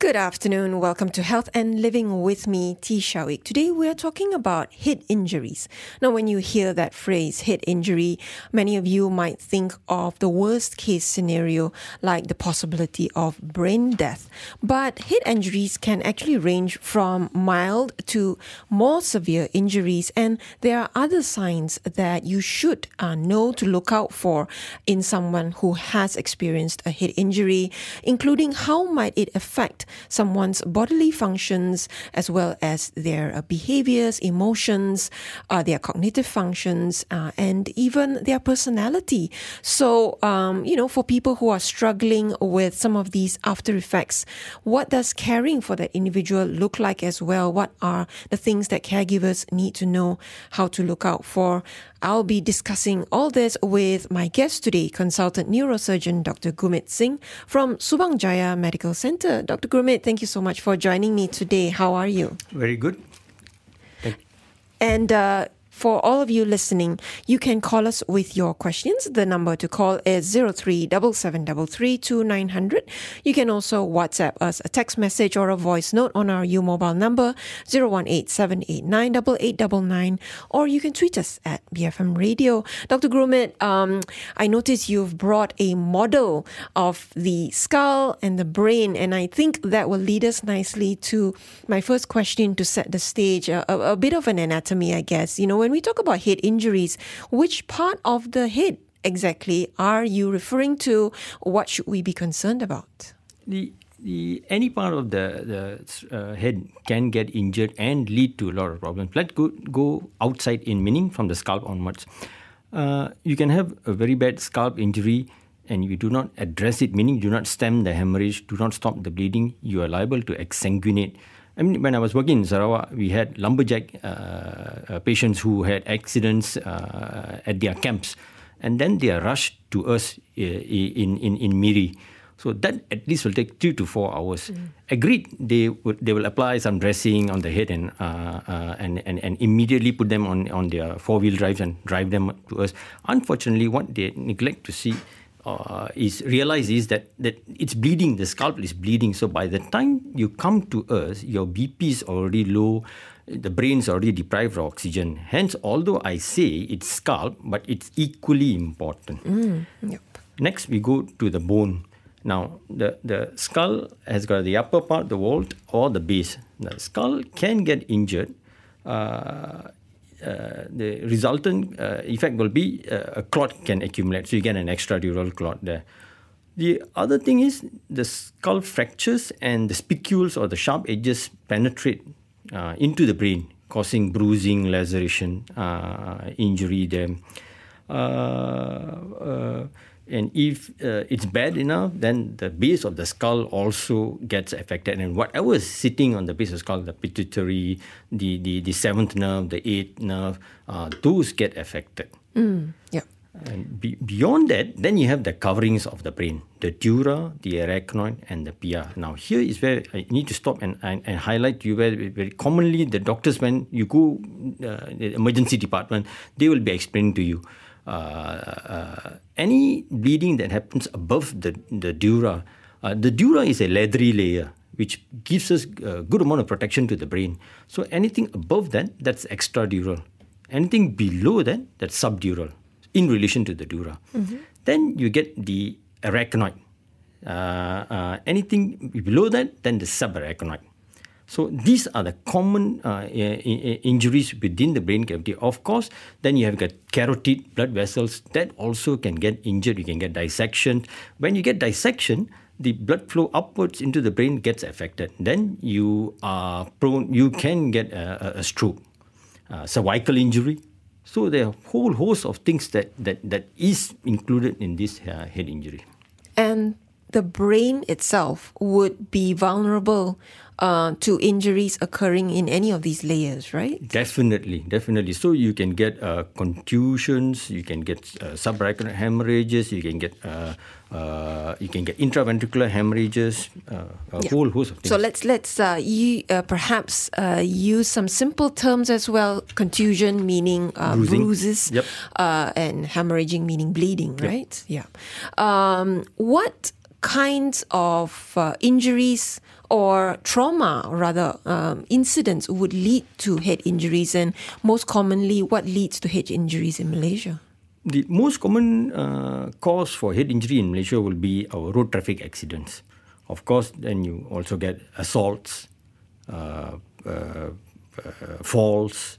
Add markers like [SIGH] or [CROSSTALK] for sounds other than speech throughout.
Good afternoon. Welcome to Health and Living with me, Tee Shiao Eek. Today we are talking about head injuries. Now, when you hear that phrase, head injury, many of you might think of the worst case scenario, like the possibility of brain death. But head injuries can actually range from mild to more severe injuries, and there are other signs that you should uh, know to look out for in someone who has experienced a head injury, including how might it affect someone's bodily functions as well as their uh, behaviors, emotions, uh, their cognitive functions, uh, and even their personality. So, um, you know, for people who are struggling with some of these after effects, what does caring for that individual look like as well? What are the things that caregivers need to know how to look out for? I'll be discussing all this with my guest today, consultant neurosurgeon Dr. Gurmit Singh from Subang Jaya Medical Center. Dr. Gurmit, thank you so much for joining me today. How are you? Very good. And uh, for all of you listening, you can call us with your questions. The number to call is 0377332900. You can also WhatsApp us a text message or a voice note on our U mobile number 01878898899 or you can tweet us at BFM Radio. Dr. Gurmit, um, I noticed you've brought a model of the skull and the brain, and I think that will lead us nicely to my first question to set the stage, a, a, a bit of an anatomy, I guess. You know, when when we talk about head injuries, which part of the head exactly are you referring to? What should we be concerned about? The the any part of the the uh, head can get injured and lead to a lot of problems. Let's go go outside in meaning from the scalp onwards. Uh, you can have a very bad scalp injury and you do not address it, meaning do not stem the hemorrhage, do not stop the bleeding, you are liable to exsanguinate I mean, when I was working in Sarawak, we had lumberjack uh, uh, patients who had accidents uh, at their camps, and then they are rushed to us in in in Miri. So that at least will take two to four hours. Mm. Agreed, they would they will apply some dressing on the head and uh, uh, and, and and immediately put them on on their four wheel drives and drive them to us. Unfortunately, what they neglect to see uh, is realize is that that it's bleeding. The scalp is bleeding. So by the time you come to us, your BP is already low. The brain is already deprived of oxygen. Hence, although I say it's scalp, but it's equally important. Mm, yep. Next, we go to the bone. Now, the, the skull has got the upper part, the vault, or the base. The skull can get injured uh, the resultant uh, effect will be uh, a clot can accumulate. So you get an extradural clot there. The other thing is the skull fractures and the spicules or the sharp edges penetrate uh, into the brain, causing bruising, laceration, uh, injury there. Uh, and if uh, it's bad enough, then the base of the skull also gets affected. And whatever is sitting on the base of the skull, the pituitary, the, the, the seventh nerve, the eighth nerve, uh, those get affected. Mm, yeah. And be, beyond that, then you have the coverings of the brain, the dura, the arachnoid, and the pia. Now, here is where I need to stop and, and, and highlight to you where very commonly the doctors, when you go uh, the emergency department, they will be explaining to you any bleeding that happens above the, the dura, uh, the dura is a leathery layer which gives us a good amount of protection to the brain. So anything above that, that's extradural. Anything below that, that's subdural in relation to the dura. Mm-hmm. Then you get the arachnoid. Uh, uh, anything below that, then the subarachnoid. So these are the common uh, injuries within the brain cavity. Of course, then you have got carotid blood vessels that also can get injured. You can get dissection. When you get dissection, the blood flow upwards into the brain gets affected. Then you are prone. You can get a, a stroke, a cervical injury. So there are a whole host of things that that that is included in this uh, head injury. And the brain itself would be vulnerable uh, to injuries occurring in any of these layers, right? Definitely, definitely. So you can get uh, contusions, you can get uh, subarachnoid hemorrhages, you can get uh, uh, you can get intraventricular hemorrhages, uh, a Yeah. whole host of things. So let's let's uh, you, uh, perhaps uh, use some simple terms as well. Contusion meaning uh, bruises, Yep. uh, and hemorrhaging meaning bleeding, right? Yeah. Um, what kinds of uh, injuries or trauma, or rather um, incidents, would lead to head injuries, and most commonly, what leads to head injuries in Malaysia? The most common uh, cause for head injury in Malaysia will be our road traffic accidents. Of course, then you also get assaults, uh, uh, uh, falls,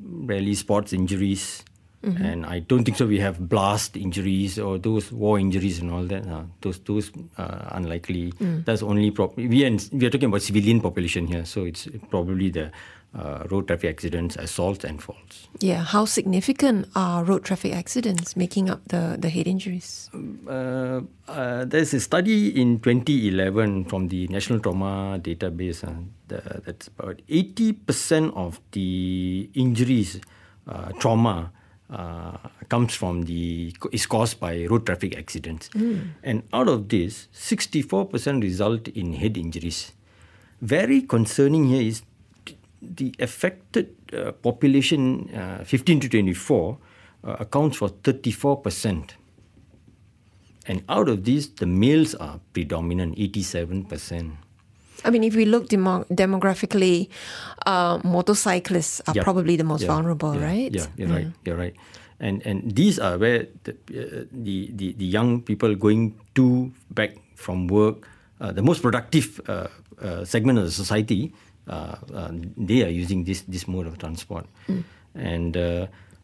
rarely sports injuries. And I don't think so. We have blast injuries or those war injuries and all that. Uh, those those uh, unlikely. That's only prob- we are we are talking about civilian population here, so it's probably the uh, road traffic accidents, assaults, and falls. Yeah, how significant are road traffic accidents making up the, the head injuries? uh, uh, there's a study in 2011 from the National Trauma Database uh, the, that's about 80% of the injuries, uh, trauma, uh, comes from the is caused by road traffic accidents, and out of this, 64% result in head injuries. Very concerning here is the affected uh, population, uh, 15 to 24, uh, accounts for 34%. And out of these, the males are predominant, 87%. I mean, if we look demo- demographically, uh, motorcyclists are Yeah. probably the most Yeah, vulnerable, yeah, right? Yeah, you're right. You're right. And and these are where the uh, the, the the young people going to back from work, uh, the most productive uh, uh, segment of the society, uh, uh, they are using this this mode of transport. And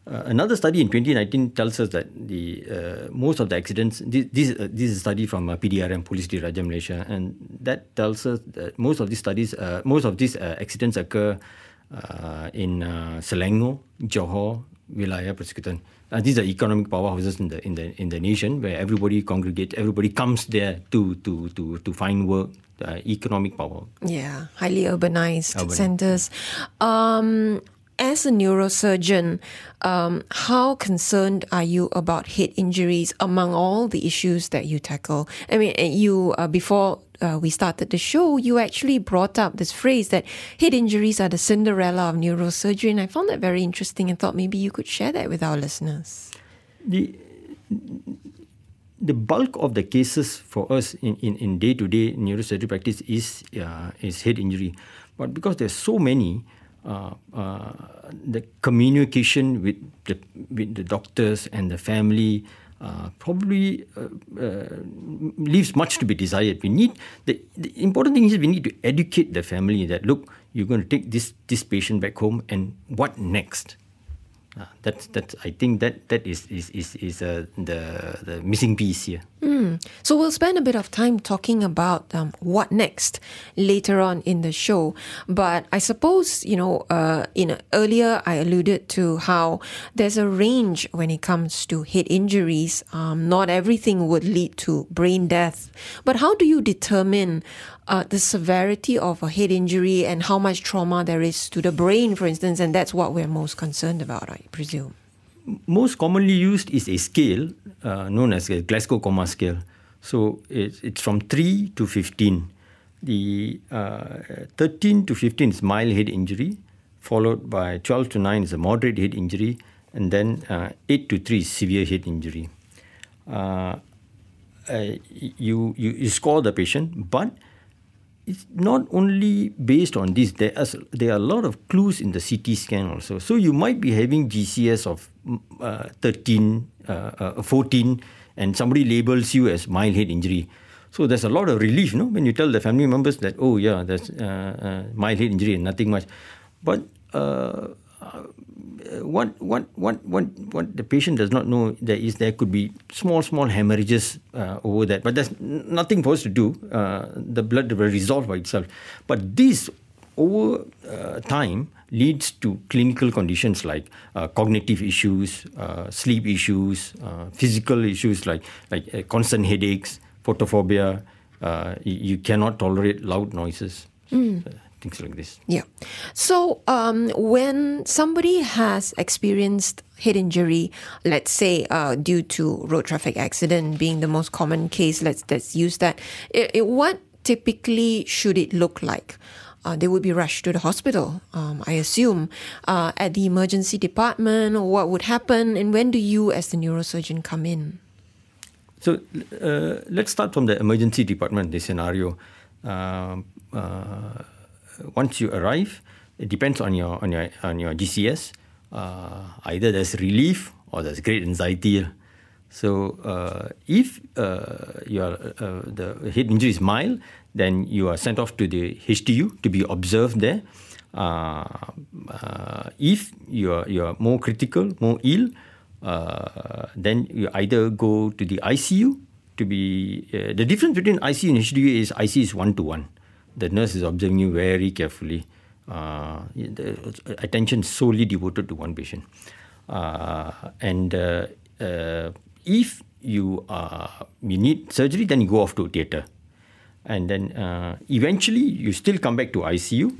uh, another study in 2019 tells us that the uh, most of the accidents. This this, uh, this is a study from uh, PDRM Police Diraja Malaysia, and that tells us that most of these studies, uh, most of these uh, accidents occur uh, in uh, Selangor, Johor, Wilayah Persekutuan. Uh, these are economic powerhouses in the in the in the nation where everybody congregates, everybody comes there to to to to find work. Uh, economic power. Yeah, highly urbanized Urban. centers. Um, as a neurosurgeon, um, how concerned are you about head injuries among all the issues that you tackle? I mean, you uh, before uh, we started the show, you actually brought up this phrase that head injuries are the Cinderella of neurosurgery, and I found that very interesting and thought maybe you could share that with our listeners. the the bulk of the cases for us in, in, day-to-day neurosurgery practice is uh, is head injury, but because there's so many, the communication with the with the doctors and the family uh, probably uh, uh, leaves much to be desired. We need the, the important thing is we need to educate the family that look, you're going to take this this patient back home, and what next? Uh, that's that's I think that that is is is, is uh, the the missing piece here. So we'll spend a bit of time talking about um, what next later on in the show. But I suppose you know, uh, in earlier I alluded to how there's a range when it comes to head injuries. Um, not everything would lead to brain death, but how do you determine? Uh, the severity of a head injury and how much trauma there is to the brain, for instance, and that's what we're most concerned about, I presume. Most commonly used is a scale uh, known as a Glasgow Coma scale. So it's it's from three to fifteen. The uh, thirteen to fifteen is mild head injury, followed by twelve to nine is a moderate head injury, and then uh, eight to three is severe head injury. Uh, you, you you score the patient, but it's not only based on this. There are there are a lot of clues in the CT scan also. So you might be having GCS of uh, 13, uh, uh, 14, and somebody labels you as mild head injury. So there's a lot of relief, no, when you tell the family members that oh yeah, that's uh, uh, mild head injury and nothing much. But uh, what what what what what the patient does not know there is there could be small small hemorrhages uh, over that, but there's nothing for us to do. Uh, the blood will resolve by itself. But this over uh, time leads to clinical conditions like uh, cognitive issues, uh, sleep issues, uh, physical issues like like uh, constant headaches, photophobia, uh, you, cannot tolerate loud noises, mm. uh, things like this. Yeah. So um, when somebody has experienced head injury, let's say uh, due to road traffic accident being the most common case, let's let's use that. It, it, what typically should it look like? Uh, they would be rushed to the hospital, um, I assume, uh, at the emergency department, or what would happen, and when do you, as the neurosurgeon, come in? So uh, let's start from the emergency department, the scenario. Um, uh, once you arrive, it depends on your on your on your GCS. Uh, either there's relief or there's great anxiety. So uh, if uh, your uh, the head injury is mild, then you are sent off to the HDU to be observed there. Uh, uh, if you are you are more critical, more ill, then you either go to the ICU to be. the difference between ICU and HDU is ICU is one to one the nurse is observing you very carefully. Uh, attention solely devoted to one patient. Uh, and uh, uh, if you uh, you need surgery, then you go off to theatre. And then uh, eventually you still come back to ICU.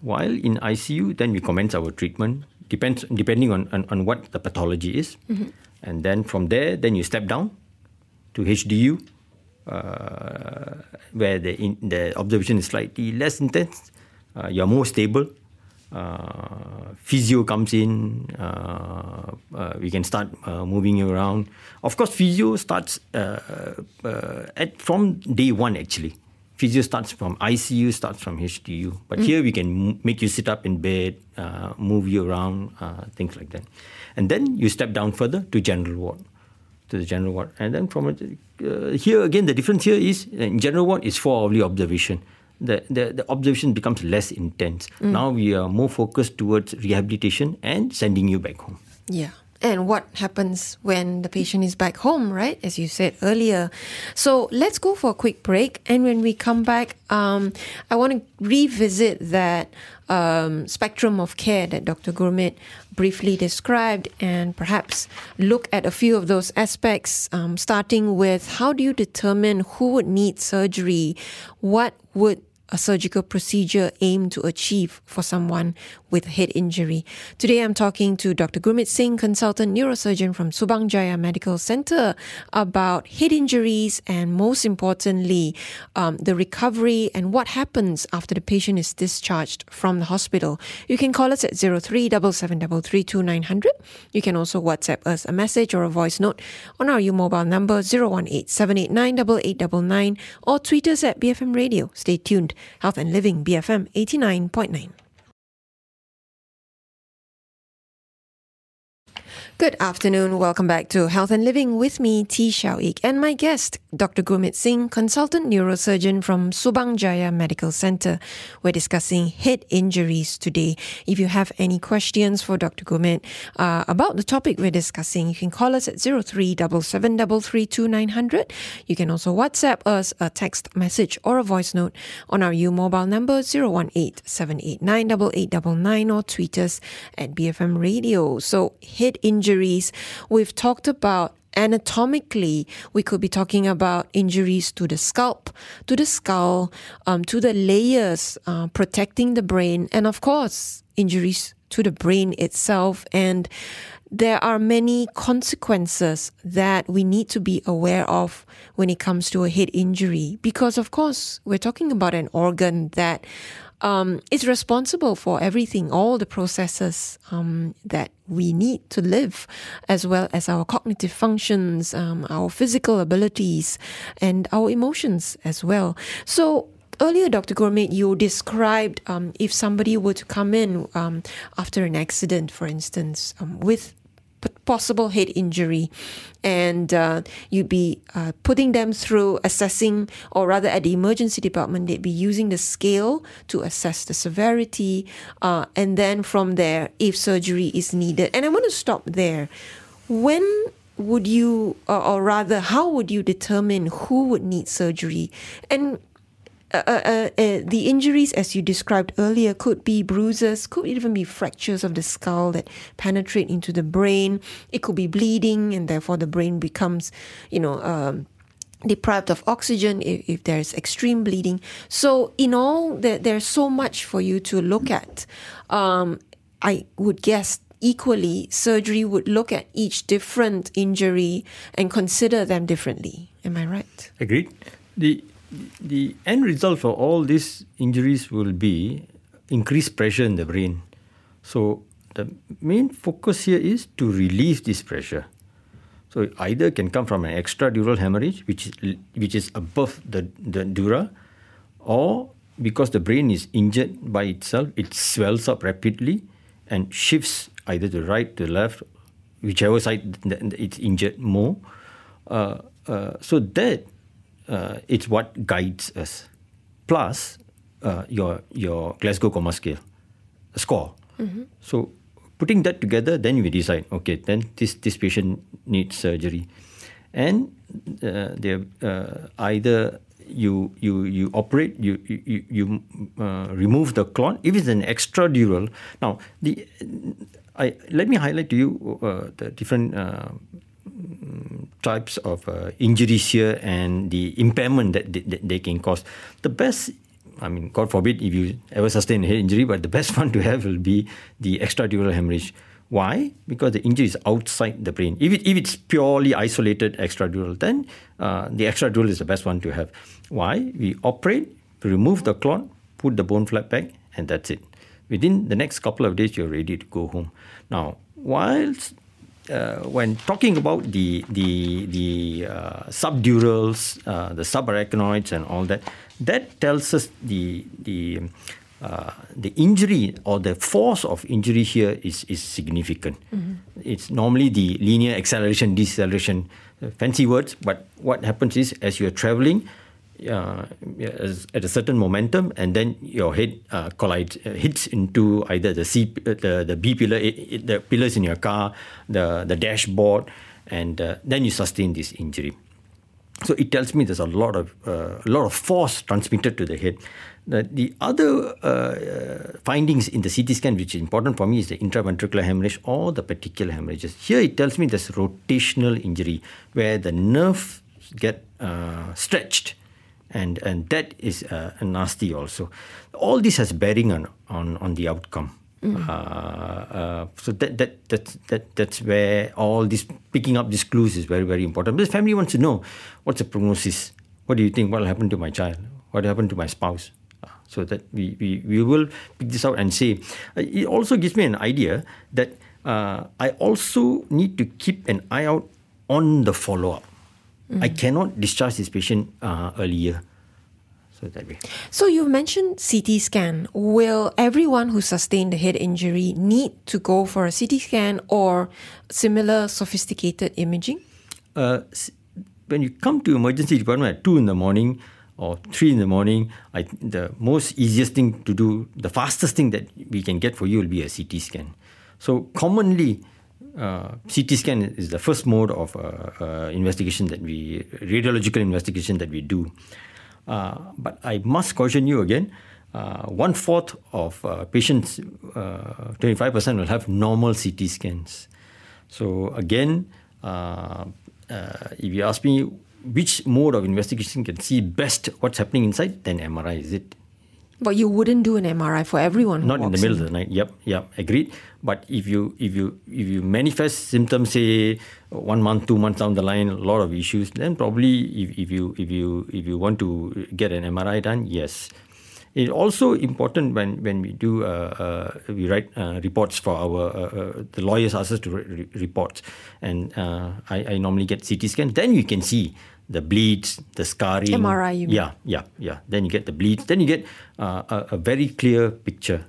While in ICU, then we commence our treatment. Depends depending on, on, on what the pathology is. Mm-hmm. And then from there, then you step down to HDU uh, where the in, the observation is slightly less intense. Uh, you're more stable. Uh, physio comes in. Uh, uh, we can start uh, moving you around. Of course, physio starts at from day one. Actually, physio starts from ICU, starts from HDU. But mm. here we can m- make you sit up in bed, move you around, things like that. And then you step down further to general ward to the general ward. And then from uh, here again, the difference here is in general ward is four hourly observation. The, the, the observation becomes less intense. Mm. Now we are more focused towards rehabilitation and sending you back home. Yeah and what happens when the patient is back home, right? As you said earlier. So let's go for a quick break. And when we come back, um, I want to revisit that um, spectrum of care that Dr. Gurmit briefly described and perhaps look at a few of those aspects, um, starting with how do you determine who would need surgery? What would a surgical procedure aimed to achieve for someone with head injury. Today I'm talking to Dr. Gurmit Singh, consultant neurosurgeon from Subang Jaya Medical Center, about head injuries and most importantly, um, the recovery and what happens after the patient is discharged from the hospital. You can call us at 03 You can also WhatsApp us a message or a voice note on our U mobile number 018 789 or tweet us at BFM Radio. Stay tuned. Health and Living BFM 89.9. Good afternoon. Welcome back to Health and Living with me, Tee Shiao Eek, and my guest, Dr. Gurmit Singh, consultant neurosurgeon from Subang Jaya Medical Center. We're discussing head injuries today. If you have any questions for Dr. Gurmit uh, about the topic we're discussing, you can call us at 03 You can also WhatsApp us a text message or a voice note on our U mobile number 018 789 or tweet us at BFM Radio. So, head injuries injuries. We've talked about anatomically, we could be talking about injuries to the scalp, to the skull, um, to the layers uh, protecting the brain, and of course, injuries to the brain itself. And there are many consequences that we need to be aware of when it comes to a head injury, because of course, we're talking about an organ that um, is responsible for everything, all the processes um, that we need to live, as well as our cognitive functions, um, our physical abilities, and our emotions as well. So, earlier, Dr. Gurmit, you described um, if somebody were to come in um, after an accident, for instance, um, with possible head injury, and uh, you'd be uh, putting them through assessing, or rather, at the emergency department, they'd be using the scale to assess the severity, uh, and then from there, if surgery is needed. And I want to stop there. When would you, or rather, how would you determine who would need surgery? And uh, uh, uh, the injuries, as you described earlier, could be bruises, could even be fractures of the skull that penetrate into the brain. It could be bleeding, and therefore the brain becomes, you know, um, deprived of oxygen, if, if there's extreme bleeding. So, in all, there, there's so much for you to look at. Um, I would guess equally, surgery would look at each different injury and consider them differently. Am I right? Agreed. The the end result for all these injuries will be increased pressure in the brain. So the main focus here is to relieve this pressure. So it either can come from an extradural hemorrhage, which is, which is above the, the dura, or because the brain is injured by itself, it swells up rapidly and shifts either to right, to left, whichever side it's injured more. Uh, uh, so that uh, it's what guides us. Plus, uh, your your Glasgow Coma Scale score. Mm-hmm. So putting that together, then we decide. Okay, then this this patient needs surgery, and uh, they uh, either you you you operate you you you uh, remove the clot if it's an extradural. Now the I let me highlight to you uh, the different types of uh, injuries here and the impairment that they, that they, can cause. The best, I mean, God forbid if you ever sustain a head injury, but the [LAUGHS] best one to have will be the extradural hemorrhage. Why? Because the injury is outside the brain. If, it, if it's purely isolated extradural, then uh, the extradural is the best one to have. Why? We operate, we remove the clot, put the bone flap back, and that's it. Within the next couple of days, you're ready to go home. Now, whilst uh, when talking about the the the uh, subdurals, uh, the subarachnoids, and all that, that tells us the the uh, the injury or the force of injury here is is significant. Mm-hmm. It's normally the linear acceleration deceleration, uh, fancy words, but what happens is as you are traveling uh, at a certain momentum, and then your head uh, collides, uh, hits into either the C, uh, the the B pillar, it, it, the pillars in your car, the the dashboard, and uh, then you sustain this injury. So it tells me there's a lot of uh, a lot of force transmitted to the head. The, the other findings in the CT scan, which is important for me, is the intraventricular hemorrhage or the petechial hemorrhages. Here it tells me there's rotational injury where the nerves get stretched and and that is uh, nasty also. All this has bearing on on, on the outcome. Mm. Uh, uh, so that that that's that that's where all this picking up these clues is very very important. Because family wants to know what's the prognosis. What do you think? What will happen to my child? What will happen to my spouse? Uh, so that we, we, we will pick this out and say. Uh, it also gives me an idea that uh, I also need to keep an eye out on the follow up. Mm. I cannot discharge this patient uh, earlier. So that way. So you mentioned CT scan. Will everyone who sustained a head injury need to go for a CT scan or similar sophisticated imaging? Uh, when you come to emergency department at two in the morning or three in the morning, I, the most easiest thing to do, the fastest thing that we can get for you will be a CT scan. So commonly, uh, CT scan is the first mode of uh, uh, investigation that we radiological investigation that we do. Uh, but I must caution you again. Uh, one fourth of patients, twenty five percent, will have normal CT scans. So again, if you ask me which mode of investigation can see best what's happening inside, then MRI is it. But you wouldn't do an MRI for everyone. Not in the middle in. of the night. Yep, yep, agreed. But if you if you if you manifest symptoms, say one month, two months down the line, a lot of issues, then probably if, if you if you if you want to get an MRI done, yes. It's also important when, when we do uh, uh, we write uh, reports for our uh, uh, the lawyers ask us to re- report, and uh, I, I normally get CT scan. Then you can see the bleeds, the scarring. MRI, you mean? Yeah, yeah, yeah. Then you get the bleeds. Then you get uh, a, a, very clear picture.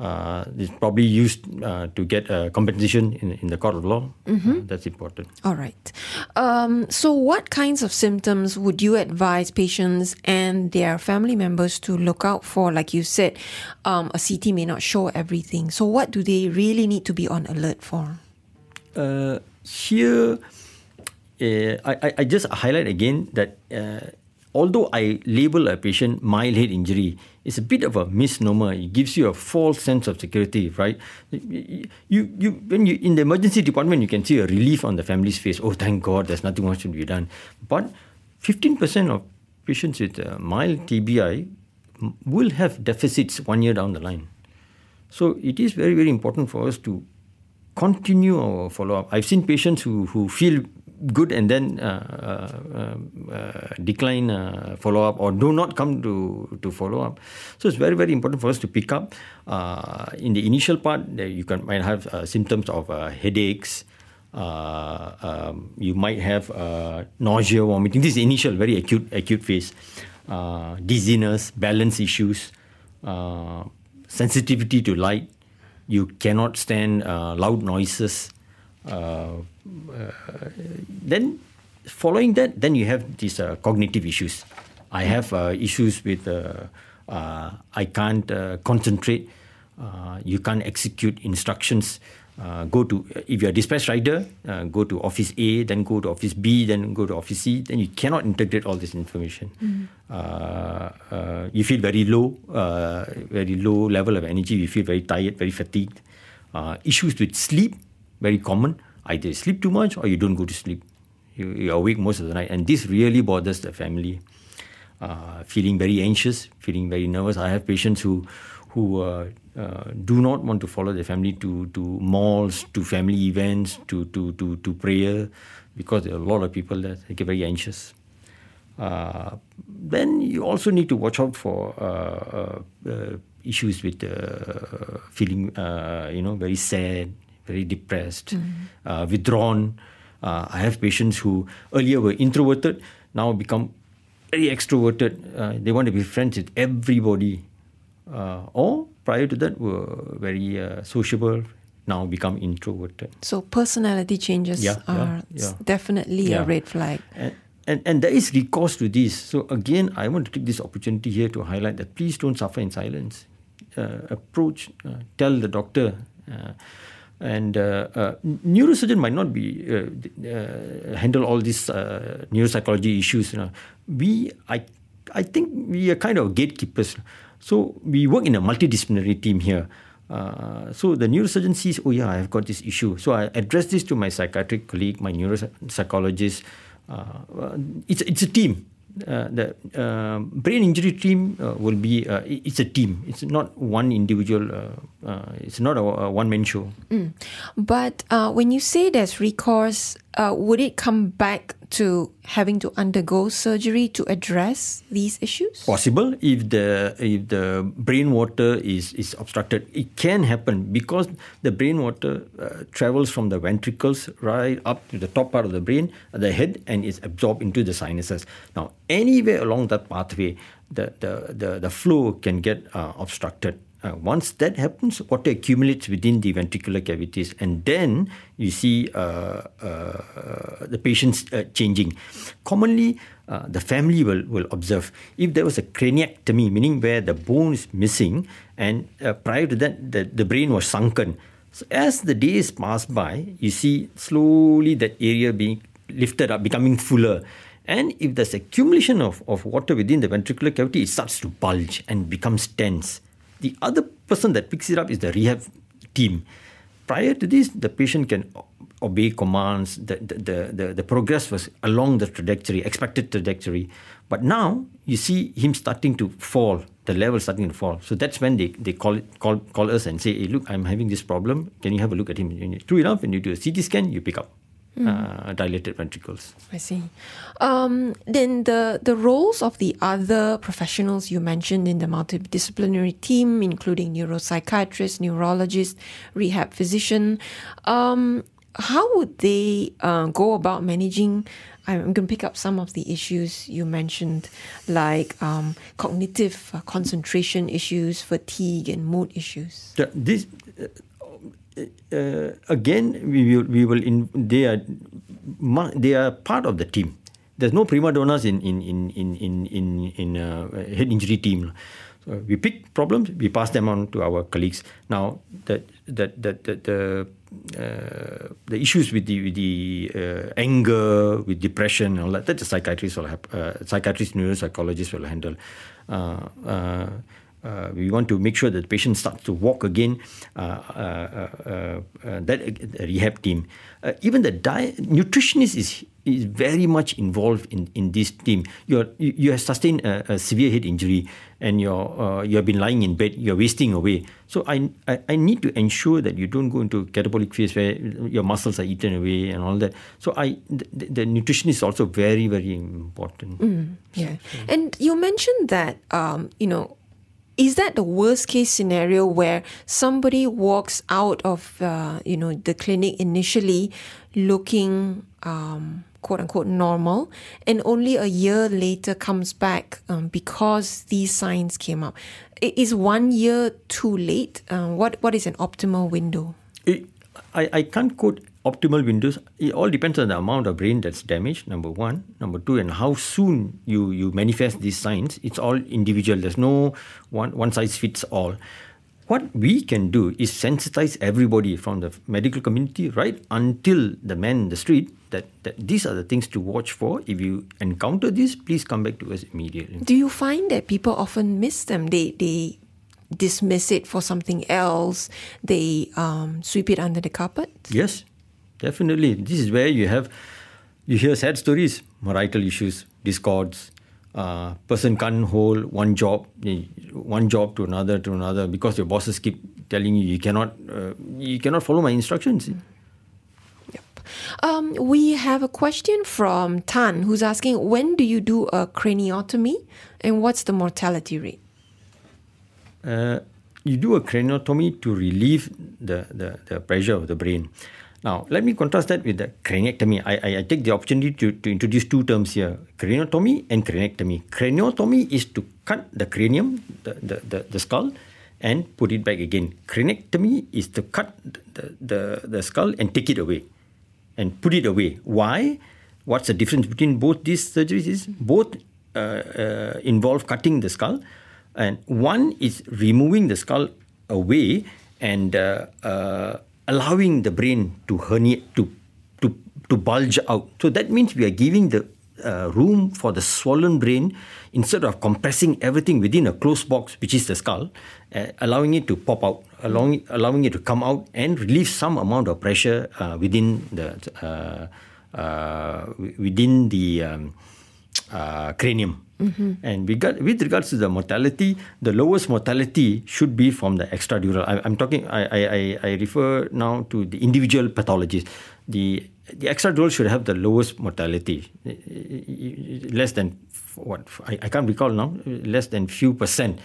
Uh, it's probably used uh, to get a compensation in, in the court of law. Mm-hmm. Uh, that's important. All right. Um, so, what kinds of symptoms would you advise patients and their family members to look out for? Like you said, um, a CT may not show everything. So, what do they really need to be on alert for? Uh, here, uh, I, I just highlight again that uh, although I label a patient mild head injury, it's a bit of a misnomer. It gives you a false sense of security, right? You, you, when you in the emergency department, you can see a relief on the family's face. Oh, thank God, there's nothing much to be done. But 15% of patients with uh, mild TBI will have deficits one year down the line. So it is very, very important for us to continue our follow up. I've seen patients who, who feel good and then uh, uh, uh, decline uh, follow up or do not come to, to follow up. So it's very, very important for us to pick up. Uh, in the initial part, you can, might have uh, symptoms of headaches. Um, you might have nausea, vomiting. This is initial, very acute, acute phase. dizziness, balance issues, sensitivity to light. You cannot stand loud noises. Uh, uh, then following that, then you have these uh, cognitive issues. I have issues with I can't concentrate. you can't execute instructions. Uh, go to if you're a dispatch rider, uh, go to office A, then go to office B, then go to office C. Then you cannot integrate all this information. Mm. Uh, you feel very low, very low level of energy. You feel very tired, very fatigued. issues with sleep very common. Either you sleep too much or you don't go to sleep. You, you're awake most of the night. And this really bothers the family. Uh, feeling very anxious, feeling very nervous. I have patients who who uh, uh, do not want to follow their family to, to malls, to family events, to, to, to, to prayer, because there are a lot of people that get very anxious. Uh, then you also need to watch out for uh, uh issues with feeling, you know, very sad, very depressed, mm-hmm. uh, withdrawn. Uh, I have patients who earlier were introverted, now become very extroverted. Uh, they want to be friends with everybody. Uh, or prior to that were very uh, sociable, now become introverted. So personality changes yeah, are yeah, yeah. definitely a red flag. And, and, and there is recourse to this. So again, I want to take this opportunity here to highlight that please don't suffer in silence. Uh, approach, tell the doctor uh, uh, neurosurgeon might not be uh, uh handle all these uh, neuropsychology issues. You know. We, I, I think we are kind of gatekeepers. So we work in a multidisciplinary team here. Uh, so the neurosurgeon sees, oh yeah, I've got this issue. So I address this to my psychiatric colleague, my neuropsychologist. it's it's a team uh, the uh, brain injury team uh, will be uh, it's a team it's not one individual uh, uh, it's not a, a one man show mm. but when you say there's recourse would it come back to having to undergo surgery to address these issues? Possible if the if the brain water is is obstructed, it can happen because the brain water uh, travels from the ventricles right up to the top part of the brain, the head, and is absorbed into the sinuses. Now, anywhere along that pathway, the the the, the flow can get uh, obstructed. Uh, once that happens, water accumulates within the ventricular cavities, and then you see uh, uh, the patients uh, changing. Commonly, uh, the family will, will observe if there was a craniectomy, meaning where the bone is missing, and uh, prior to that, the, the brain was sunken. So as the days pass by, you see slowly that area being lifted up, becoming fuller. And if there's accumulation of, of water within the ventricular cavity, it starts to bulge and becomes tense. The other person that picks it up is the rehab team. Prior to this, the patient can obey commands. The, the, the, the, progress was along the trajectory, expected trajectory. But now you see him starting to fall, the level starting to fall. So that's when they, they call, call, call us and say, hey, look, I'm having this problem. Can you have a look at him? And True enough, when you do a CT scan, you pick up. Uh, dilated ventricles. I see. Um, then the the roles of the other professionals you mentioned in the multidisciplinary team, including neuropsychiatrist, neurologist, rehab physician, um, how would they uh, go about managing? I'm going to pick up some of the issues you mentioned, like um, cognitive uh, concentration issues, fatigue, and mood issues. Yeah, this uh, again, we will, we will in, they are they are part of the team. There's no prima donnas in in in in in in, in uh, head injury team. So we pick problems, we pass them on to our colleagues. Now that that that, that the uh, the issues with the with the uh, anger, with depression, and all that, that the psychiatrists will have, uh, psychiatrists, neuropsychologists will handle. Uh, we want to make sure that the patient starts to walk again. Uh, uh, uh, uh that rehab team, even the diet nutritionist is is very much involved in, in this team. You're, you have sustained a, a severe head injury and you're you have been lying in bed. You're wasting away. So I, I I need to ensure that you don't go into catabolic phase where your muscles are eaten away and all that. So I the, the nutrition is also very very important. Yeah. And you mentioned that, um, you know, is that the worst case scenario where somebody walks out of, uh, you know, the clinic initially looking, um, quote unquote, normal, and only a year later comes back um, because these signs came up? Is one year too late? Um, what What is an optimal window? It, I, I can't quote optimal windows. It all depends on the amount of brain that's damaged, number one. Number two, and how soon you, you manifest these signs. It's all individual. There's no one, one size fits all. What we can do is sensitize everybody from the medical community right until the man in the street that, that these are the things to watch for. If you encounter this, please come back to us immediately. Do you find that people often miss them? They they dismiss it for something else. They um, sweep it under the carpet. Yes, definitely. This is where you have you hear sad stories, marital issues, discords. Uh, person can't hold one job, eh, one job to another to another because your bosses keep telling you you cannot uh, you cannot follow my instructions. Yep. Um, we have a question from Tan who's asking when do you do a craniotomy and what's the mortality rate? uh, you do a craniotomy to relieve the, the, the pressure of the brain. Now, let me contrast that with the craniectomy. I, I, I take the opportunity to, to introduce two terms here craniotomy and craniectomy. Craniotomy is to cut the cranium, the, the, the, the skull, and put it back again. Craniectomy is to cut the, the, the skull and take it away and put it away. Why? What's the difference between both these surgeries? Is both uh, uh, involve cutting the skull, and one is removing the skull away and uh, uh, allowing the brain to herniate to to to bulge out. So that means we are giving the uh, room for the swollen brain instead of compressing everything within a closed box, which is the skull, uh, allowing it to pop out, allowing allowing it to come out and relieve some amount of pressure uh, within the uh, uh, within the um, uh, cranium. And regard, with regards to the mortality, the lowest mortality should be from the extradural. I, I'm talking. I, I, I- refer now to the individual pathologies. The the extradural should have the lowest mortality, less than what I, I can't recall now. Less than few percent.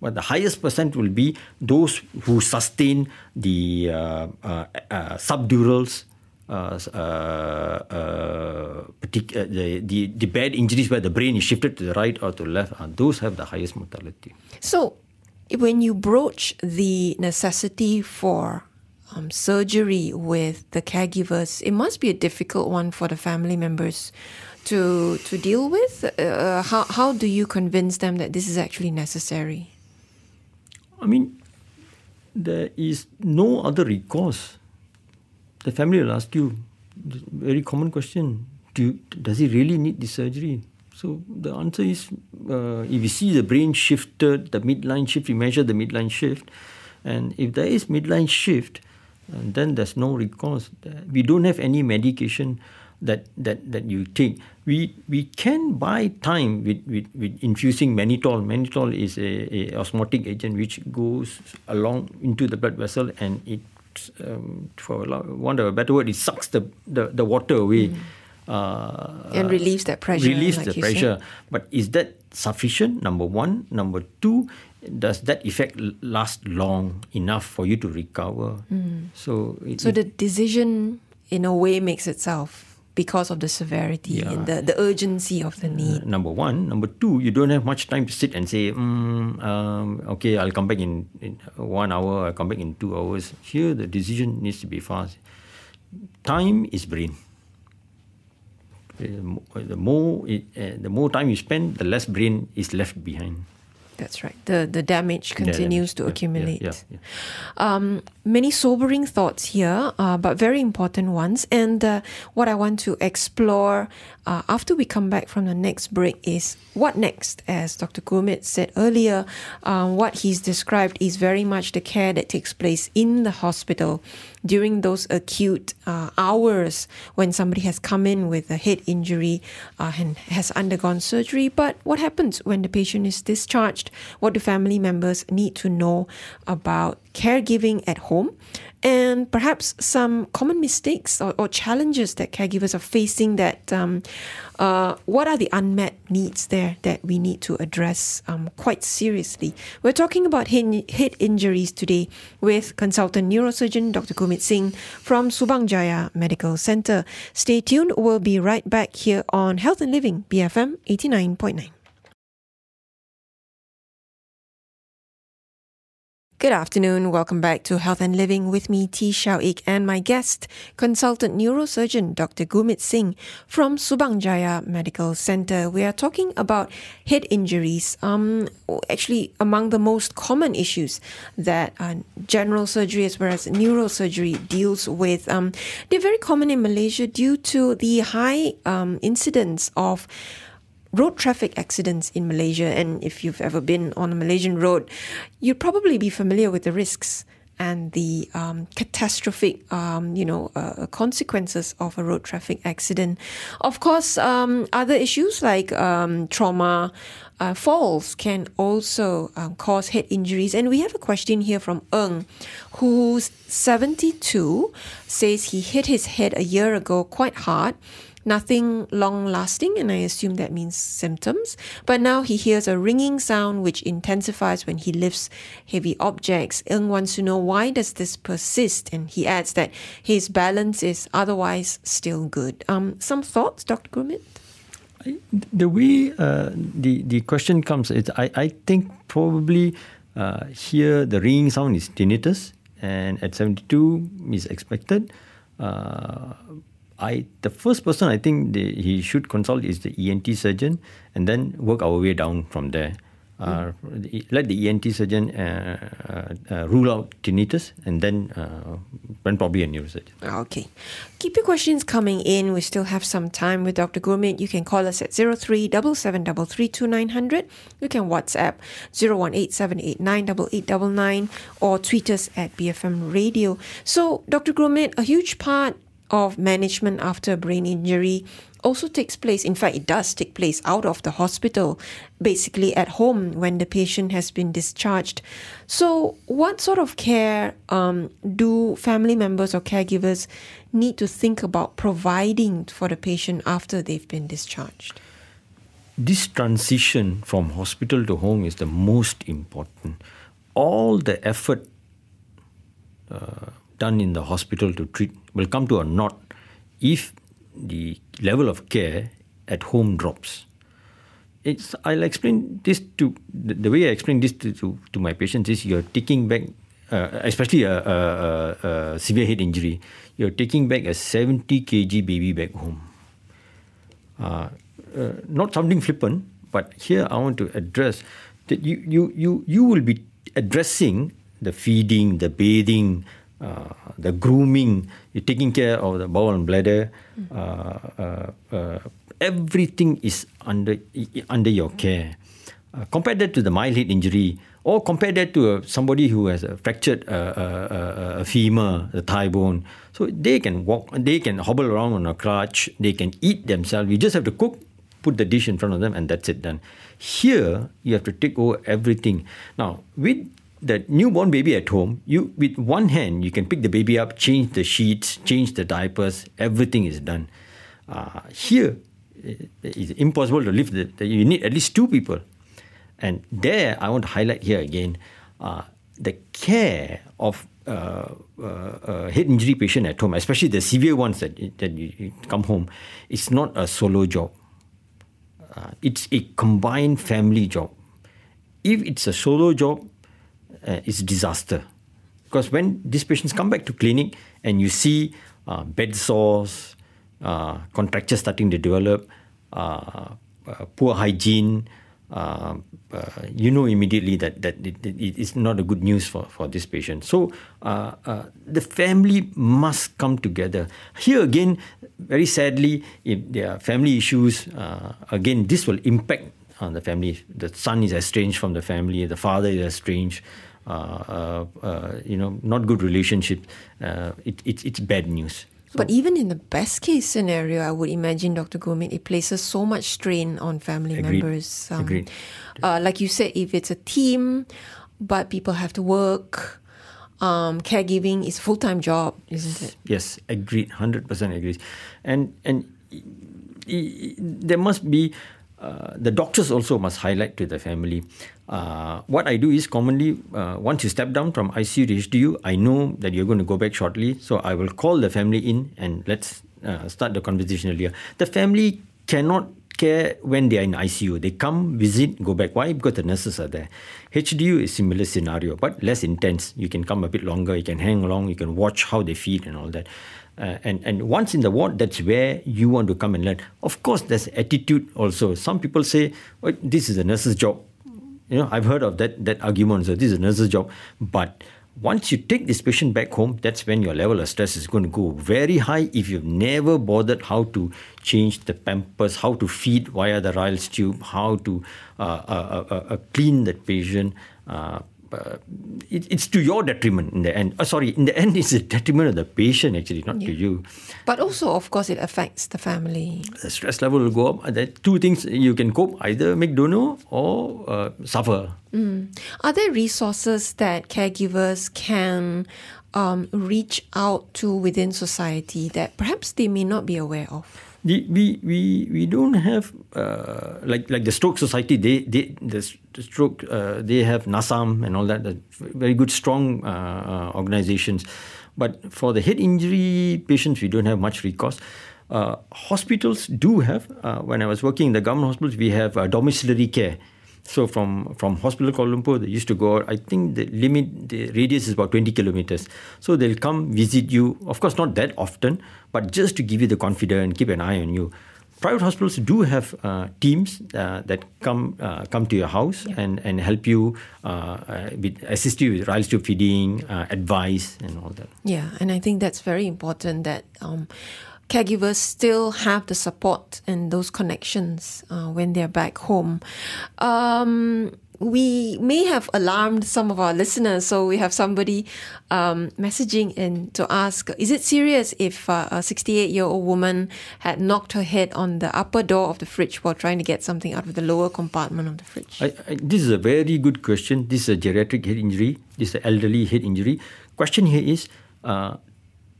But the highest percent will be those who sustain the uh, uh, uh, subdurals, uh, uh, uh, uh, the, the, the bad injuries where the brain is shifted to the right or to the left, uh, those have the highest mortality. So, when you broach the necessity for um, surgery with the caregivers, it must be a difficult one for the family members to to deal with. Uh, how how do you convince them that this is actually necessary? I mean, there is no other recourse. The family will ask you, very common question: Do you, does he really need the surgery? So the answer is, uh, if you see the brain shifted, the midline shift, you measure the midline shift, and if there is midline shift, uh, then there's no recourse. We don't have any medication that that that you take. We we can buy time with, with, with infusing mannitol. Mannitol is a, a osmotic agent which goes along into the blood vessel and it, um, for want of a better word, it sucks the the, the water away. Uh, And relieves that pressure, Relieves like the pressure. But is that sufficient? Number one. Number two, does that effect last long enough for you to recover? So, it, So the decision, in a way, makes itself because of the severity Yeah. and the, the urgency of the need. number one. Number two, you don't have much time to sit and say, mm, um, okay, I'll come back in, in one hour, I'll come back in two hours. Here, the decision needs to be fast. Time is brain. The the more, it, uh, the more time you spend, the less brain is left behind. That's right. The the damage continues damage. to Yeah, accumulate. yeah, yeah, Um, many sobering thoughts here, uh, but very important ones. And uh, what I want to explore uh, after we come back from the next break is what next. As Dr. Gurmit said earlier, uh, what he's described is very much the care that takes place in the hospital during those acute uh, hours when somebody has come in with a head injury uh, and has undergone surgery. But what happens when the patient is discharged? What do family members need to know about caregiving at home? And perhaps some common mistakes or, or challenges that caregivers are facing that um, uh, what are the unmet needs there that we need to address um, quite seriously? We're talking about head, head injuries today with consultant neurosurgeon Dr. Gurmit Singh from Subang Jaya Medical Center. Stay tuned. We'll be right back here on Health and Living, BFM 89.9. Good afternoon. Welcome back to Health and Living with me, Tee Shiao Eek, and my guest, consultant neurosurgeon Dr. Gurmit Singh from Subang Jaya Medical Center. We are talking about head injuries. Um, actually, among the most common issues that uh, general surgery as well as neurosurgery deals with. Um, they're very common in Malaysia due to the high um, incidence of road traffic accidents in Malaysia. And if you've ever been on a Malaysian road, you'd probably be familiar with the risks and the um, catastrophic, um, you know, uh, consequences of a road traffic accident. Of course, um, other issues like um, trauma, uh, falls can also um, cause head injuries. And we have a question here from Eng, who's 72, says he hit his head a year ago quite hard nothing long lasting, and I assume that means symptoms. But now he hears a ringing sound which intensifies when he lifts heavy objects. Eng wants to know why does this persist, and he adds that his balance is otherwise still good. Um, some thoughts, Dr. Gurmit? The way uh, the the question comes, is I I think probably uh, here the ringing sound is tinnitus, and at seventy two is expected. Uh, I the first person I think the, he should consult is the ENT surgeon, and then work our way down from there. Uh, Let the ENT surgeon uh, uh, uh, rule out tinnitus, and then uh, then probably a neurosurgeon. Okay. Keep your questions coming in. We still have some time with Dr. Gurmit. You can call us at 03 900 You can WhatsApp 018 or tweet us at BFM Radio. So, Dr. Gurmit, a huge part of management after a brain injury also takes place. In fact, it does take place out of the hospital, basically at home when the patient has been discharged. So, what sort of care um, do family members or caregivers need to think about providing for the patient after they've been discharged? This transition from hospital to home is the most important. All the effort uh, done in the hospital to treat will come to a knot if the level of care at home drops. It's, I'll explain this to the, the way I explain this to, to, to, my patients is you're taking back, uh, especially a, a, a, a, severe head injury, you're taking back a 70 kg baby back home. Uh, uh, not something flippant, but here I want to address that you, you, you, you will be addressing the feeding, the bathing, uh, the grooming, taking care of the bowel and bladder. Uh, uh, uh everything is under under your care. Compare that to the mild head injury, or compare that to somebody who has a fractured femur, the thigh bone. So they can walk, they can hobble around on a crutch, they can eat themselves. You just have to cook, put the dish in front of them, and that's it done. Here, you have to take over everything. Now, with the newborn baby at home, you with one hand you can pick the baby up, change the sheets, change the diapers, everything is done. Uh, here, it's impossible to lift the, You need at least two people, and there I want to highlight here again uh, the care of uh, uh, uh head injury patient at home, especially the severe ones that that you, you come home. It's not a solo job. Uh, it's a combined family job. If it's a solo job, uh, is disaster. Because when these patients come back to clinic and you see uh, bed sores, uh, contractures starting to develop, uh, uh, poor hygiene, uh, you know immediately that that it, it is not a good news for, for this patient. So the family must come together. Here again, very sadly, if there are family issues, again this will impact on the family. The son is estranged from the family. The father is estranged. Uh, you know, not good relationship. it, it, it's bad news. But even in the best case scenario, I would imagine, Dr. Gurmit, it places so much strain on family Agreed. members. Um, Agreed. Uh, like you said, if it's a team, but people have to work, um, caregiving is full time job, isn't it? Yes, agreed, hundred percent agreed, and and there must be uh, the doctors also must highlight to the family. Uh, what I do is commonly, uh, once you step down from ICU to HDU, I know that you're going to go back shortly. So I will call the family in and let's uh, start the conversation earlier. The family cannot care when they are in ICU. They come, visit, go back. Why? Because the nurses are there. HDU is similar scenario, but less intense. You can come a bit longer, you can hang along, you can watch how they feed and all that. Uh, and and once in the ward, that's where you want to come and learn. Of course, there's attitude also. Some people say, "This is a nurse's job." You know, I've heard of that that argument. So this is a nurse's job, but once you take this patient back home, that's when your level of stress is going to go very high. If you've never bothered how to change the pampers, how to feed via the Ryle's tube, how to uh, uh, uh, uh clean that patient. Uh, it, it's to your detriment in the end. Uh, sorry, in the end, it's the detriment of the patient actually, not yeah. to you. But also, of course, it affects the family. The stress level will go up. There are two things you can cope: either make dono or uh, suffer. Mm. Are there resources that caregivers can um, reach out to within society that perhaps they may not be aware of? The, we we we don't have uh, like like the stroke society they they the, the stroke uh, they have NASAM and all that very good strong uh, uh, organizations. But for the head injury patients we don't have much recourse. Uh, hospitals do have uh, when i was working in the government hospitals we have domiciliary care so from from hospital Kuala Lumpur, they used to go. I think the limit, the radius is about 20 kilometers. So they'll come visit you. Of course, not that often, but just to give you the confidence, and keep an eye on you. Private hospitals do have uh, teams uh, that come uh, come to your house yeah. and, and help you, uh, uh, with, assist you with tube feeding, uh, advice, and all that. Yeah, and I think that's very important that. Um, caregivers still have the support and those connections uh, when they're back home. Um, we may have alarmed some of our listeners, so we have somebody um, messaging in to ask Is it serious if uh, a 68 year old woman had knocked her head on the upper door of the fridge while trying to get something out of the lower compartment of the fridge? I, I, this is a very good question. This is a geriatric head injury, this is an elderly head injury. Question here is uh,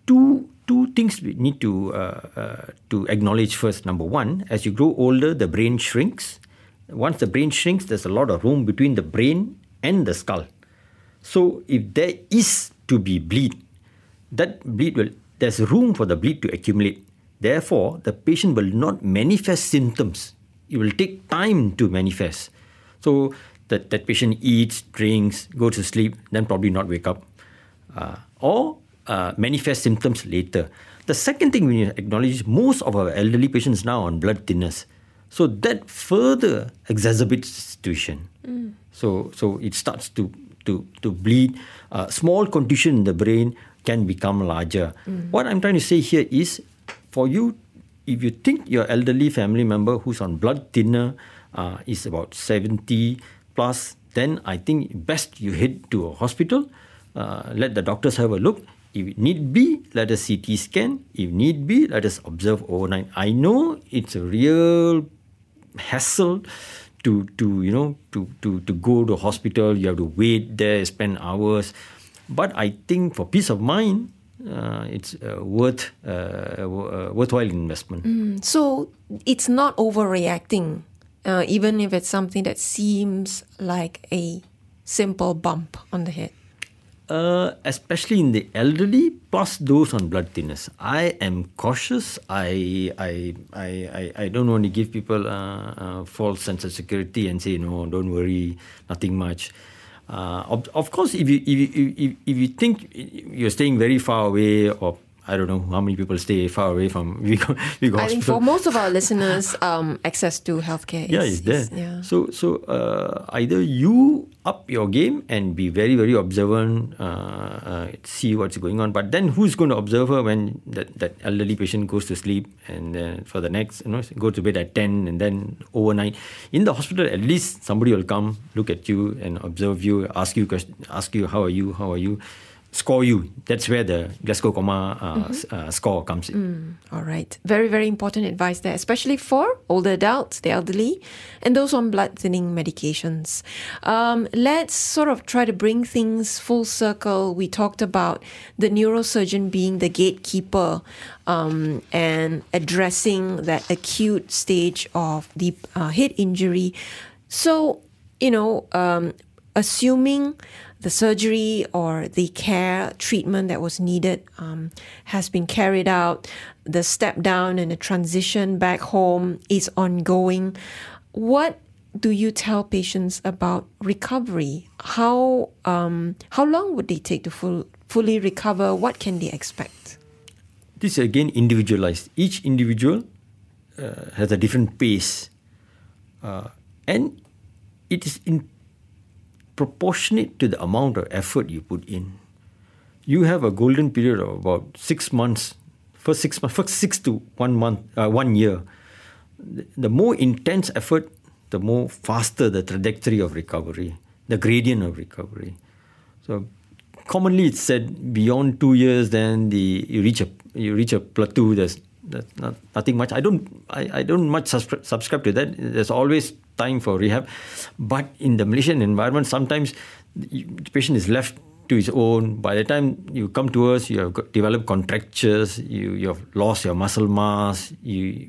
two two things we need to uh, uh, to acknowledge first. Number one, as you grow older, the brain shrinks. Once the brain shrinks, there's a lot of room between the brain and the skull. So if there is to be bleed, that bleed will there's room for the bleed to accumulate. Therefore, the patient will not manifest symptoms. It will take time to manifest. So that, that patient eats, drinks, goes to sleep, then probably not wake up. Uh, or uh, manifest symptoms later. The second thing we need to acknowledge is most of our elderly patients now on blood thinners. So that further exacerbates the situation. Mm. So so it starts to to to bleed. Uh, small contusion in the brain can become larger. Mm. What I'm trying to say here is, for you, if you think your elderly family member who's on blood thinner uh, is about 70 plus, then I think best you head to a hospital. Uh, let the doctors have a look if need be, let us CT scan. If need be, let us observe overnight. I know it's a real hassle to to you know to to to go to hospital. You have to wait there, spend hours. But I think for peace of mind, uh, it's uh, worth uh, uh worthwhile investment. Mm, so it's not overreacting, uh, even if it's something that seems like a simple bump on the head. Uh, especially in the elderly plus those on blood thinners. I am cautious. I I I I, don't want to give people a uh, uh, false sense of security and say no, don't worry, nothing much. Uh, of, of course, if you if you, if, if you think you're staying very far away, or I don't know how many people stay far away from [LAUGHS] Vigo, Vigo I think for most of our listeners, um, access to healthcare yeah, is, it's there. is- yeah. So, so uh, either you up your game and be very, very observant, uh, uh, see what's going on. But then, who's going to observe her when that, that elderly patient goes to sleep and then for the next, you know, go to bed at ten and then overnight in the hospital? At least somebody will come, look at you, and observe you, ask you, question, ask you, how are you, how are you, score you. That's where the Glasgow coma uh, s- uh, score comes in. All right. Very, very important advice there, especially for older adults, the elderly, and those on blood thinning medications. Um, let's sort of try to bring things full circle. We talked about the neurosurgeon being the gatekeeper um, and addressing that acute stage of the uh, head injury. So, you know, um, assuming the surgery or the care treatment that was needed um, has been carried out, the step down and the transition back home is ongoing. What do you tell patients about recovery? How um, how long would they take to full, fully recover? What can they expect? this is again individualized. Each individual uh, has a different pace, uh, and it is in proportionate to the amount of effort you put in. You have a golden period of about six months, first six months, first six to one month, uh, one year. The, more intense effort, the more faster the trajectory of recovery, the gradient of recovery. So commonly it's said beyond two years, then the you reach a you reach a plateau. There's that's not, nothing much. I don't I, I don't much subscribe to that. There's always time for rehab, but in the Malaysian environment, sometimes the patient is left to his own. By the time you come to us, you have developed contractures, you you have lost your muscle mass, you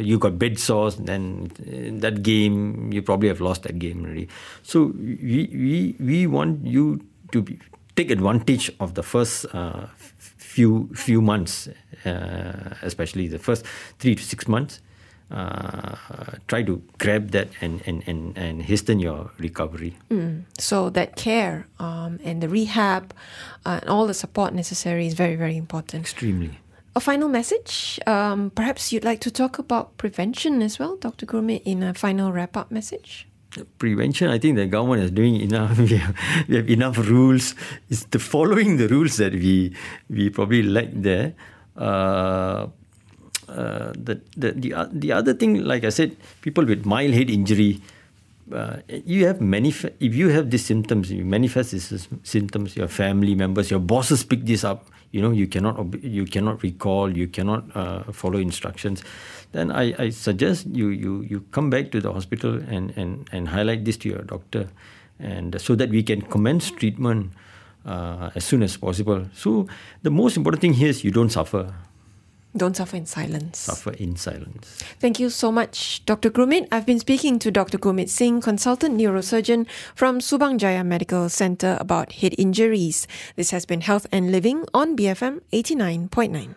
you got bed sores. Then that game, you probably have lost that game already. So we we we want you to be, take advantage of the first uh, few few months, uh, especially the first three to six months. Uh, try to grab that and, and, and, and hasten your recovery. So that care um, and the rehab uh, and all the support necessary is very, very important. Extremely. A final message. Um, perhaps you'd like to talk about prevention as well, Dr. Gurmit, in a final wrap up message. prevention, I think the government is doing enough. [LAUGHS] We have, we have enough rules. It's the following the rules that we we probably lack there. Uh, uh, the the the, o- the other thing, like I said, people with mild head injury, uh, you have manif- If you have these symptoms, you manifest these symptoms. Your family members, your bosses pick this up. You know, you cannot ob- you cannot recall, you cannot uh, follow instructions. Then I, I suggest you, you you come back to the hospital and, and, and highlight this to your doctor, and so that we can commence treatment uh, as soon as possible. So the most important thing here is you don't suffer. Don't suffer in silence. Suffer in silence. Thank you so much, Dr. Gurmit. I've been speaking to Dr. Gurmit Singh, consultant neurosurgeon from Subang Jaya Medical Center about head injuries. This has been Health and Living on BFM 89.9.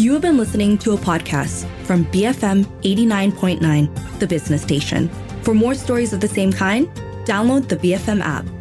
You have been listening to a podcast from BFM 89.9, the business station. For more stories of the same kind, download the BFM app.